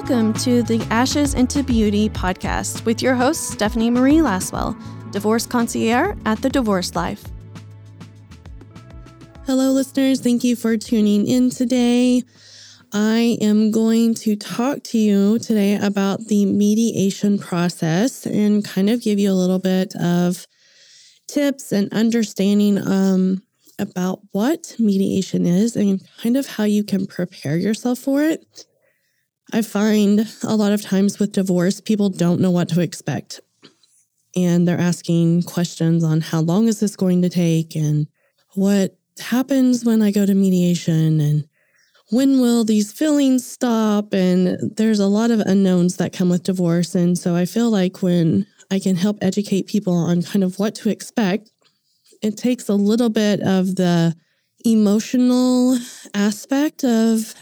Welcome to the Ashes into Beauty podcast with your host, Stephanie Marie Laswell, divorce concierge at The Divorce Life. Hello, listeners. Thank you for tuning in today. I am going to talk to you today about the mediation process and kind of give you a little bit of tips and understanding um, about what mediation is and kind of how you can prepare yourself for it. I find a lot of times with divorce, people don't know what to expect. And they're asking questions on how long is this going to take and what happens when I go to mediation and when will these feelings stop? And there's a lot of unknowns that come with divorce. And so I feel like when I can help educate people on kind of what to expect, it takes a little bit of the emotional aspect of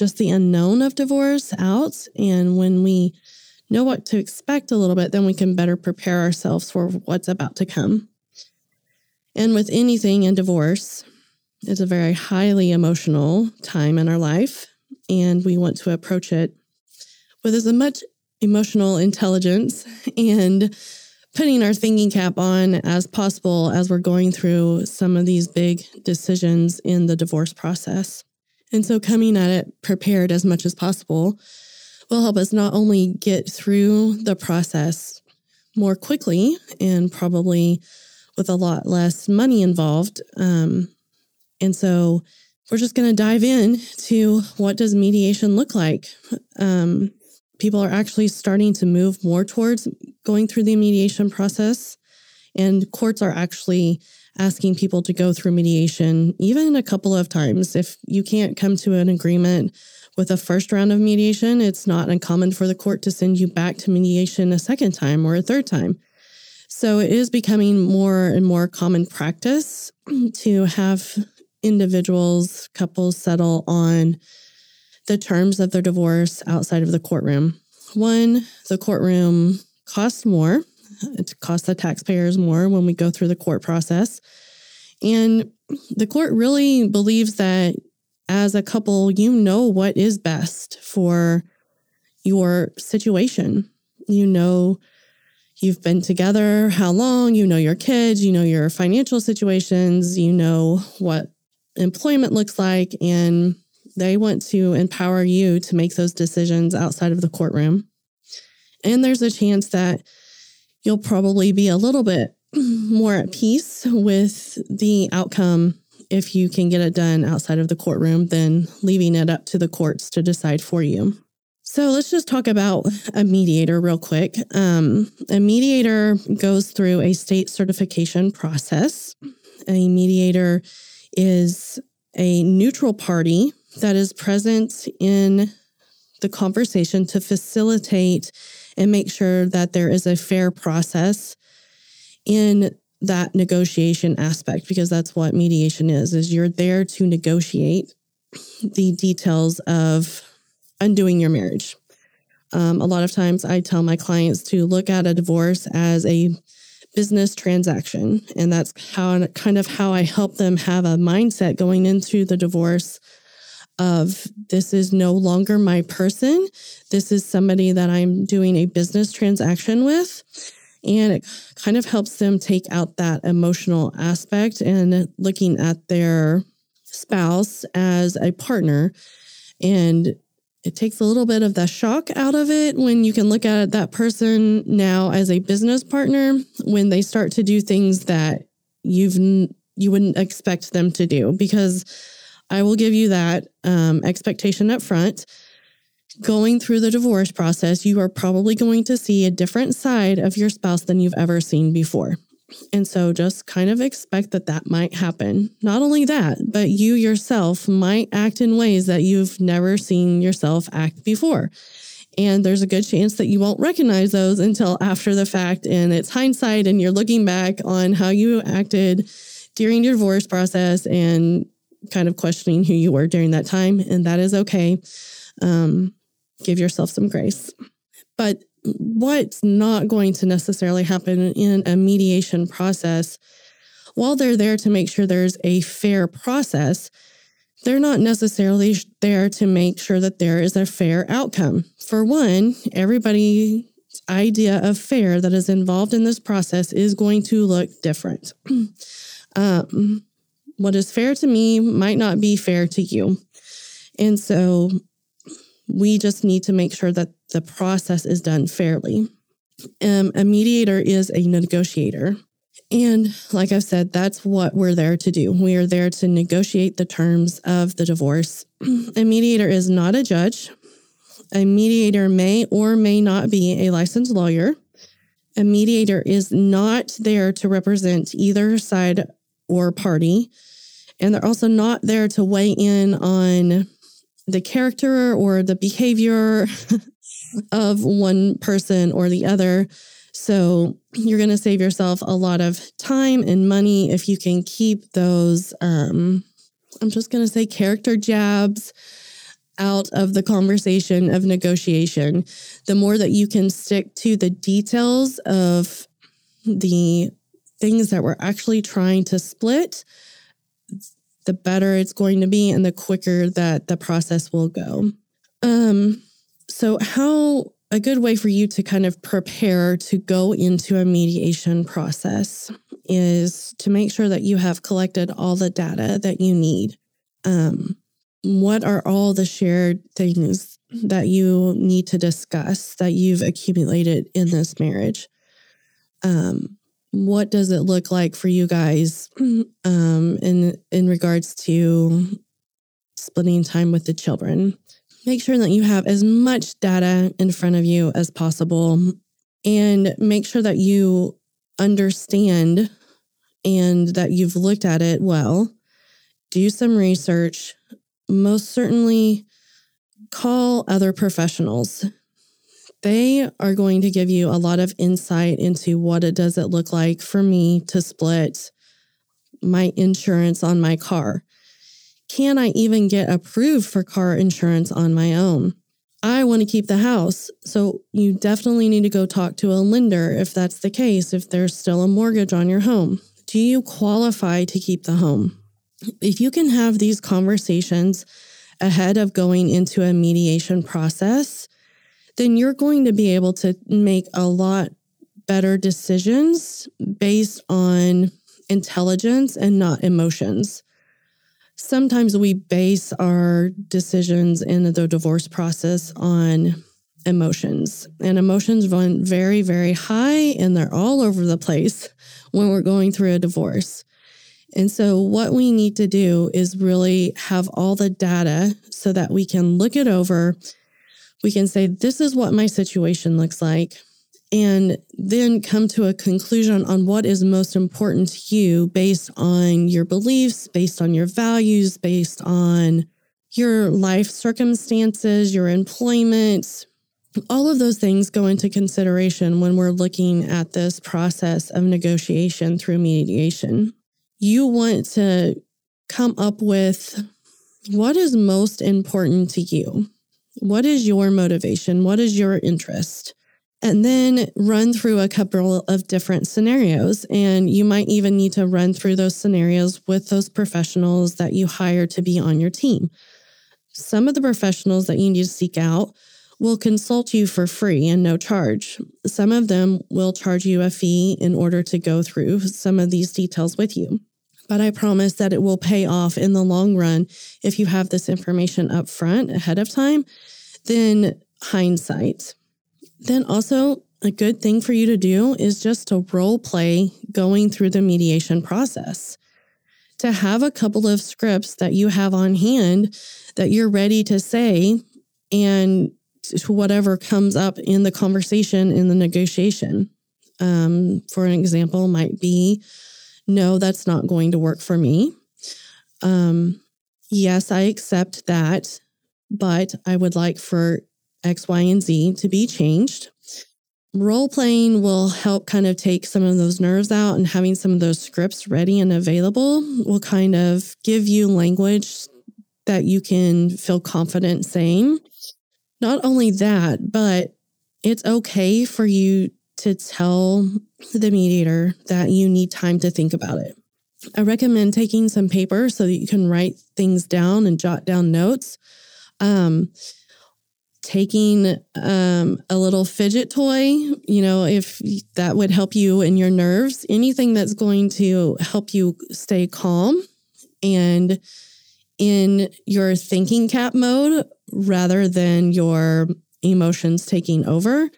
just the unknown of divorce out. And when we know what to expect a little bit, then we can better prepare ourselves for what's about to come. And with anything in divorce, it's a very highly emotional time in our life. And we want to approach it with as much emotional intelligence and putting our thinking cap on as possible as we're going through some of these big decisions in the divorce process. And so coming at it prepared as much as possible will help us not only get through the process more quickly and probably with a lot less money involved. Um, and so we're just going to dive in to what does mediation look like. Um, people are actually starting to move more towards going through the mediation process, and courts are actually asking people to go through mediation even a couple of times. If you can't come to an agreement with a first round of mediation, it's not uncommon for the court to send you back to mediation a second time or a third time. So it is becoming more and more common practice to have individuals, couples settle on the terms of their divorce outside of the courtroom. One, the courtroom costs more it costs the taxpayers more when we go through the court process. And the court really believes that as a couple, you know what is best for your situation. You know, you've been together how long, you know your kids, you know your financial situations, you know what employment looks like, and they want to empower you to make those decisions outside of the courtroom. And there's a chance that you'll probably be a little bit more at peace with the outcome if you can get it done outside of the courtroom than leaving it up to the courts to decide for you. So let's just talk about a mediator real quick. Um, a mediator goes through a state certification process. A mediator is a neutral party that is present in the conversation to facilitate and make sure that there is a fair process in that negotiation aspect because that's what mediation is is you're there to negotiate the details of undoing your marriage. Um, a lot of times i tell my clients to look at a divorce as a business transaction and that's how kind of how i help them have a mindset going into the divorce of this is no longer my person. This is somebody that I'm doing a business transaction with. And it kind of helps them take out that emotional aspect and looking at their spouse as a partner. And it takes a little bit of the shock out of it when you can look at that person now as a business partner when they start to do things that you've you wouldn't expect them to do because I will give you that um, expectation up front. Going through the divorce process, you are probably going to see a different side of your spouse than you've ever seen before. And so just kind of expect that that might happen. Not only that, but you yourself might act in ways that you've never seen yourself act before. And there's a good chance that you won't recognize those until after the fact and it's hindsight and you're looking back on how you acted during your divorce process and kind of questioning who you were during that time, and that is okay. Um, give yourself some grace. But what's not going to necessarily happen in a mediation process, while they're there to make sure there's a fair process, they're not necessarily there to make sure that there is a fair outcome. For one, everybody's idea of fair that is involved in this process is going to look different. um, what is fair to me might not be fair to you. And so we just need to make sure that the process is done fairly. Um, a mediator is a negotiator. And like I've said, that's what we're there to do. We are there to negotiate the terms of the divorce. A mediator is not a judge. A mediator may or may not be a licensed lawyer. A mediator is not there to represent either side or party. And they're also not there to weigh in on the character or the behavior of one person or the other. So you're going to save yourself a lot of time and money if you can keep those, um, I'm just going to say character jabs out of the conversation of negotiation. The more that you can stick to the details of the things that we're actually trying to split, the better it's going to be and the quicker that the process will go. Um, so, how a good way for you to kind of prepare to go into a mediation process is to make sure that you have collected all the data that you need. Um, what are all the shared things that you need to discuss that you've accumulated in this marriage? Um, what does it look like for you guys um, in in regards to splitting time with the children? make sure that you have as much data in front of you as possible and make sure that you understand and that you've looked at it well. Do some research. Most certainly, call other professionals. They are going to give you a lot of insight into what it does it look like for me to split my insurance on my car. Can I even get approved for car insurance on my own? I want to keep the house. So you definitely need to go talk to a lender if that's the case, if there's still a mortgage on your home. Do you qualify to keep the home? If you can have these conversations ahead of going into a mediation process, then you're going to be able to make a lot better decisions based on intelligence and not emotions sometimes we base our decisions in the divorce process on emotions, and emotions run very, very high and they're all over the place when we're going through a divorce. And so, what we need to do is really have all the data so that we can look it over. We can say, This is what my situation looks like and then come to a conclusion on what is most important to you based on your beliefs, based on your values, based on your life circumstances, your employment. All of those things go into consideration when we're looking at this process of negotiation through mediation. You want to come up with what is most important to you. What is your motivation? What is your interest? and then run through a couple of different scenarios. And you might even need to run through those scenarios with those professionals that you hire to be on your team. Some of the professionals that you need to seek out will consult you for free and no charge. Some of them will charge you a fee in order to go through some of these details with you. But I promise that it will pay off in the long run if you have this information up front ahead of time. Then hindsight then also, a good thing for you to do is just to role play going through the mediation process. To have a couple of scripts that you have on hand that you're ready to say and to whatever comes up in the conversation in the negotiation. Um, for an example, might be no, that's not going to work for me. Um, yes, I accept that, but I would like for X, Y, and Z to be changed. Role playing will help kind of take some of those nerves out, and having some of those scripts ready and available will kind of give you language that you can feel confident saying. Not only that, but it's okay for you to tell the mediator that you need time to think about it. I recommend taking some paper so that you can write things down and jot down notes. Um, taking um, a little fidget toy, you know, if that would help you in your nerves, anything that's going to help you stay calm and in your thinking cap mode rather than your emotions taking over.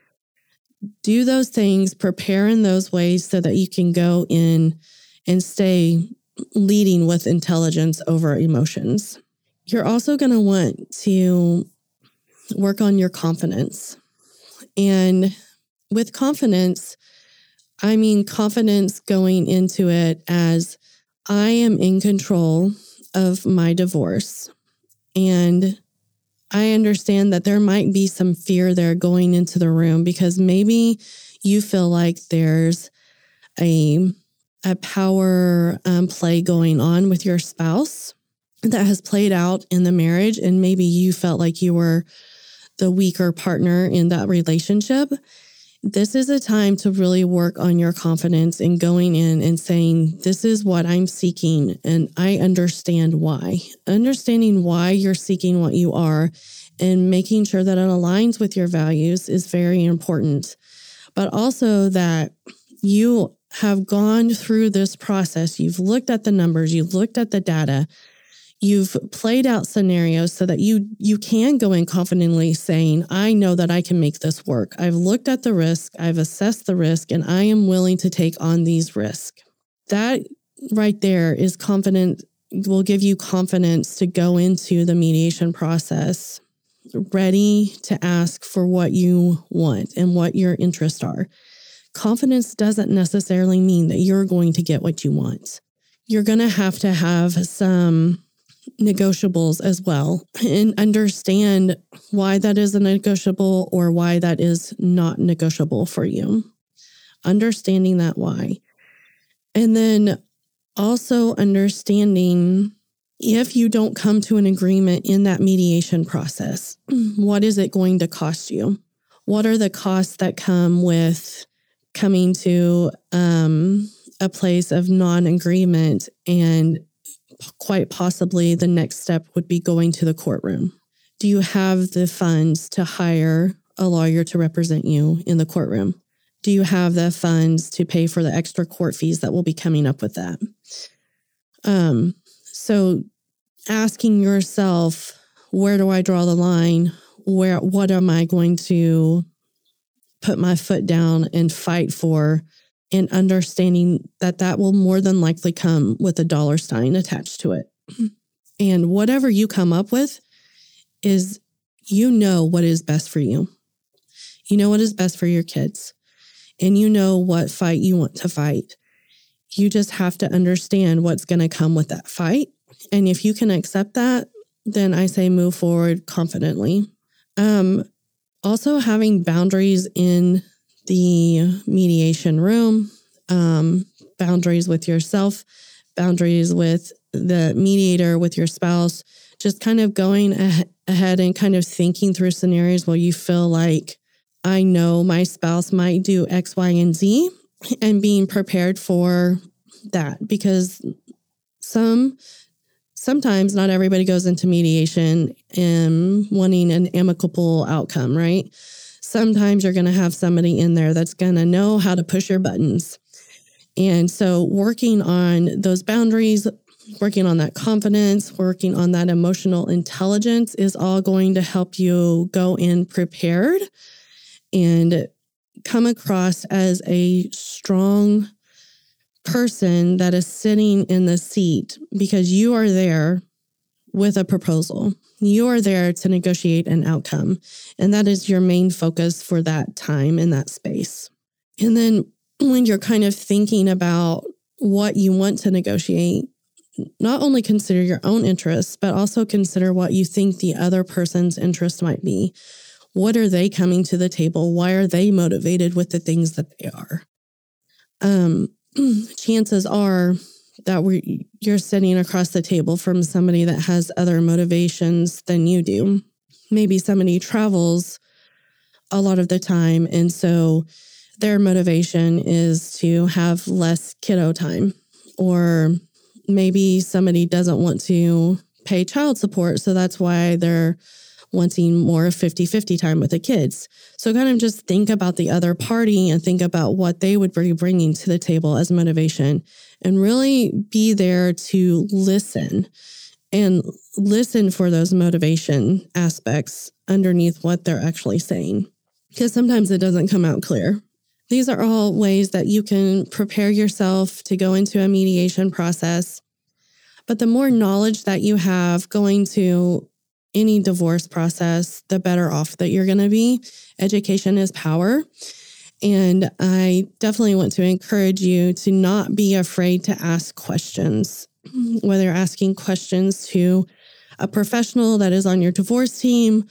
Do those things, prepare in those ways so that you can go in and stay leading with intelligence over emotions. You're also going to want to work on your confidence. And with confidence, I mean confidence going into it as I am in control of my divorce. And I understand that there might be some fear there going into the room because maybe you feel like there's a, a power um, play going on with your spouse that has played out in the marriage. And maybe you felt like you were the weaker partner in that relationship this is a time to really work on your confidence and going in and saying, This is what I'm seeking, and I understand why. Understanding why you're seeking what you are and making sure that it aligns with your values is very important. But also that you have gone through this process, you've looked at the numbers, you've looked at the data, you've played out scenarios so that you you can go in confidently saying i know that i can make this work. I've looked at the risk i've assessed the risk and i am willing to take on these risks that right there is confident will give you confidence to go into the mediation process ready to ask for what you want and what your interests are. Confidence doesn't necessarily mean that you're going to get what you want. You're going to have to have some negotiables as well and understand why that is a negotiable or why that is not negotiable for you. Understanding that why. And then also understanding if you don't come to an agreement in that mediation process, what is it going to cost you? What are the costs that come with coming to um, a place of non agreement and quite possibly the next step would be going to the courtroom. Do you have the funds to hire a lawyer to represent you in the courtroom? Do you have the funds to pay for the extra court fees that will be coming up with that? Um, so asking yourself, where do I draw the line? Where what am I going to put my foot down and fight for and understanding that that will more than likely come with a dollar sign attached to it. And whatever you come up with is you know what is best for you. You know what is best for your kids, and you know what fight you want to fight. You just have to understand what's going to come with that fight. And if you can accept that, then I say move forward confidently. Um, also, having boundaries in the mediation room, um, boundaries with yourself, boundaries with the mediator, with your spouse, just kind of going ahead and kind of thinking through scenarios where you feel like, I know my spouse might do X, Y, and Z, and being prepared for that because some sometimes not everybody goes into mediation and wanting an amicable outcome, right? Sometimes you're going to have somebody in there that's going to know how to push your buttons. And so, working on those boundaries, working on that confidence, working on that emotional intelligence is all going to help you go in prepared and come across as a strong person that is sitting in the seat because you are there with a proposal. You are there to negotiate an outcome, and that is your main focus for that time in that space. And then when you're kind of thinking about what you want to negotiate, not only consider your own interests, but also consider what you think the other person's interest might be. What are they coming to the table? Why are they motivated with the things that they are? Um, chances are that we you're sitting across the table from somebody that has other motivations than you do. Maybe somebody travels a lot of the time and so their motivation is to have less kiddo time or maybe somebody doesn't want to pay child support. So that's why they're wanting more 50 50 time with the kids. So, kind of just think about the other party and think about what they would be bringing to the table as motivation and really be there to listen and listen for those motivation aspects underneath what they're actually saying. Because sometimes it doesn't come out clear. These are all ways that you can prepare yourself to go into a mediation process. But the more knowledge that you have going to any divorce process, the better off that you're going to be. Education is power. And I definitely want to encourage you to not be afraid to ask questions, whether asking questions to a professional that is on your divorce team,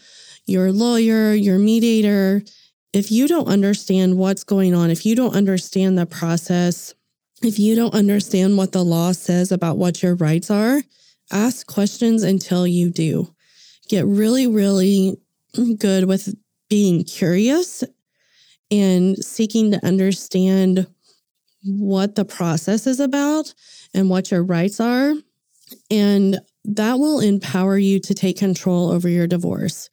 your lawyer, your mediator. If you don't understand what's going on, if you don't understand the process, if you don't understand what the law says about what your rights are, ask questions until you do get really, really good with being curious and seeking to understand what the process is about and what your rights are. And that will empower you to take control over your divorce.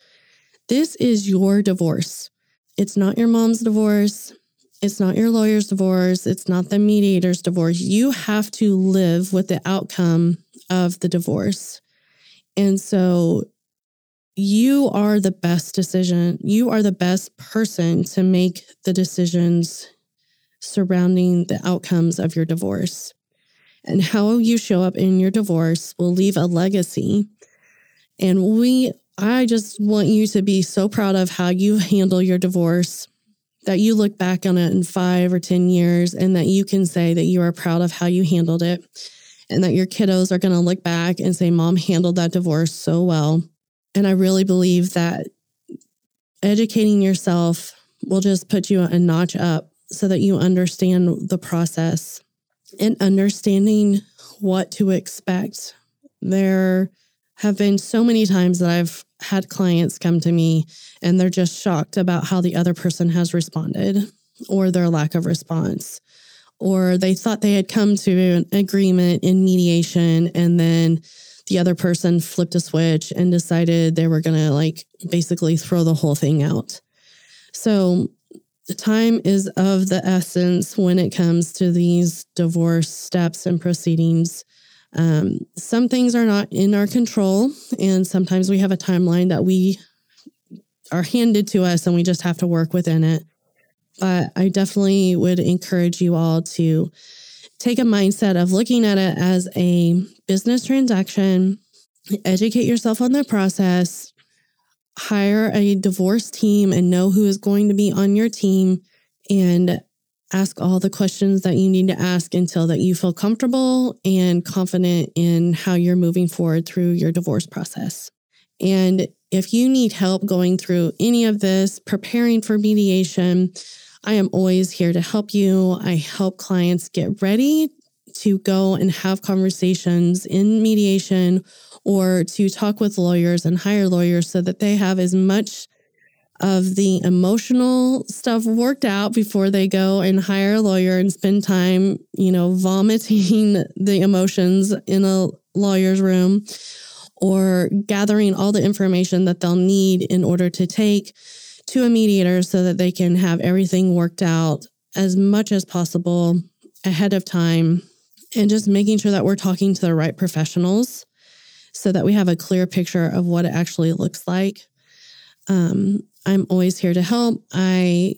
This is your divorce. It's not your mom's divorce. It's not your lawyer's divorce. It's not the mediator's divorce. You have to live with the outcome of the divorce. And so you are the best decision. You are the best person to make the decisions surrounding the outcomes of your divorce. And how you show up in your divorce will leave a legacy. And we, I just want you to be so proud of how you handle your divorce that you look back on it in five or 10 years and that you can say that you are proud of how you handled it and that your kiddos are going to look back and say, Mom handled that divorce so well. And I really believe that educating yourself will just put you a notch up so that you understand the process and understanding what to expect. There have been so many times that I've had clients come to me and they're just shocked about how the other person has responded or their lack of response. Or they thought they had come to an agreement in mediation and then the other person flipped a switch and decided they were going to like basically throw the whole thing out. So, time is of the essence when it comes to these divorce steps and proceedings. Um, some things are not in our control, and sometimes we have a timeline that we are handed to us and we just have to work within it. But I definitely would encourage you all to take a mindset of looking at it as a business transaction, educate yourself on the process, hire a divorce team and know who is going to be on your team and ask all the questions that you need to ask until that you feel comfortable and confident in how you're moving forward through your divorce process. And if you need help going through any of this, preparing for mediation, I am always here to help you. I help clients get ready to go and have conversations in mediation or to talk with lawyers and hire lawyers so that they have as much of the emotional stuff worked out before they go and hire a lawyer and spend time, you know, vomiting the emotions in a lawyer's room or gathering all the information that they'll need in order to take to a mediator so that they can have everything worked out as much as possible ahead of time and just making sure that we're talking to the right professionals so that we have a clear picture of what it actually looks like. Um, I'm always here to help. I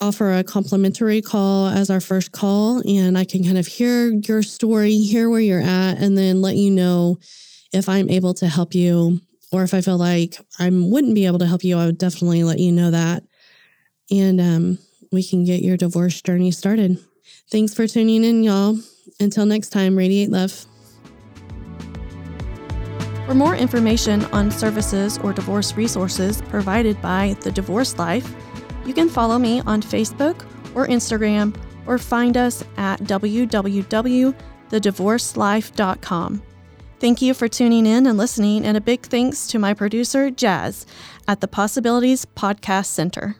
offer a complimentary call as our first call, and I can kind of hear your story, hear where you're at, and then let you know if I'm able to help you or if I feel like I wouldn't be able to help you. I would definitely let you know that. And um, we can get your divorce journey started. Thanks for tuning in, y'all. Until next time, radiate love. For more information on services or divorce resources provided by The Divorce Life, you can follow me on Facebook or Instagram or find us at www.thedivorcelife.com. Thank you for tuning in and listening, and a big thanks to my producer, Jazz, at the Possibilities Podcast Center.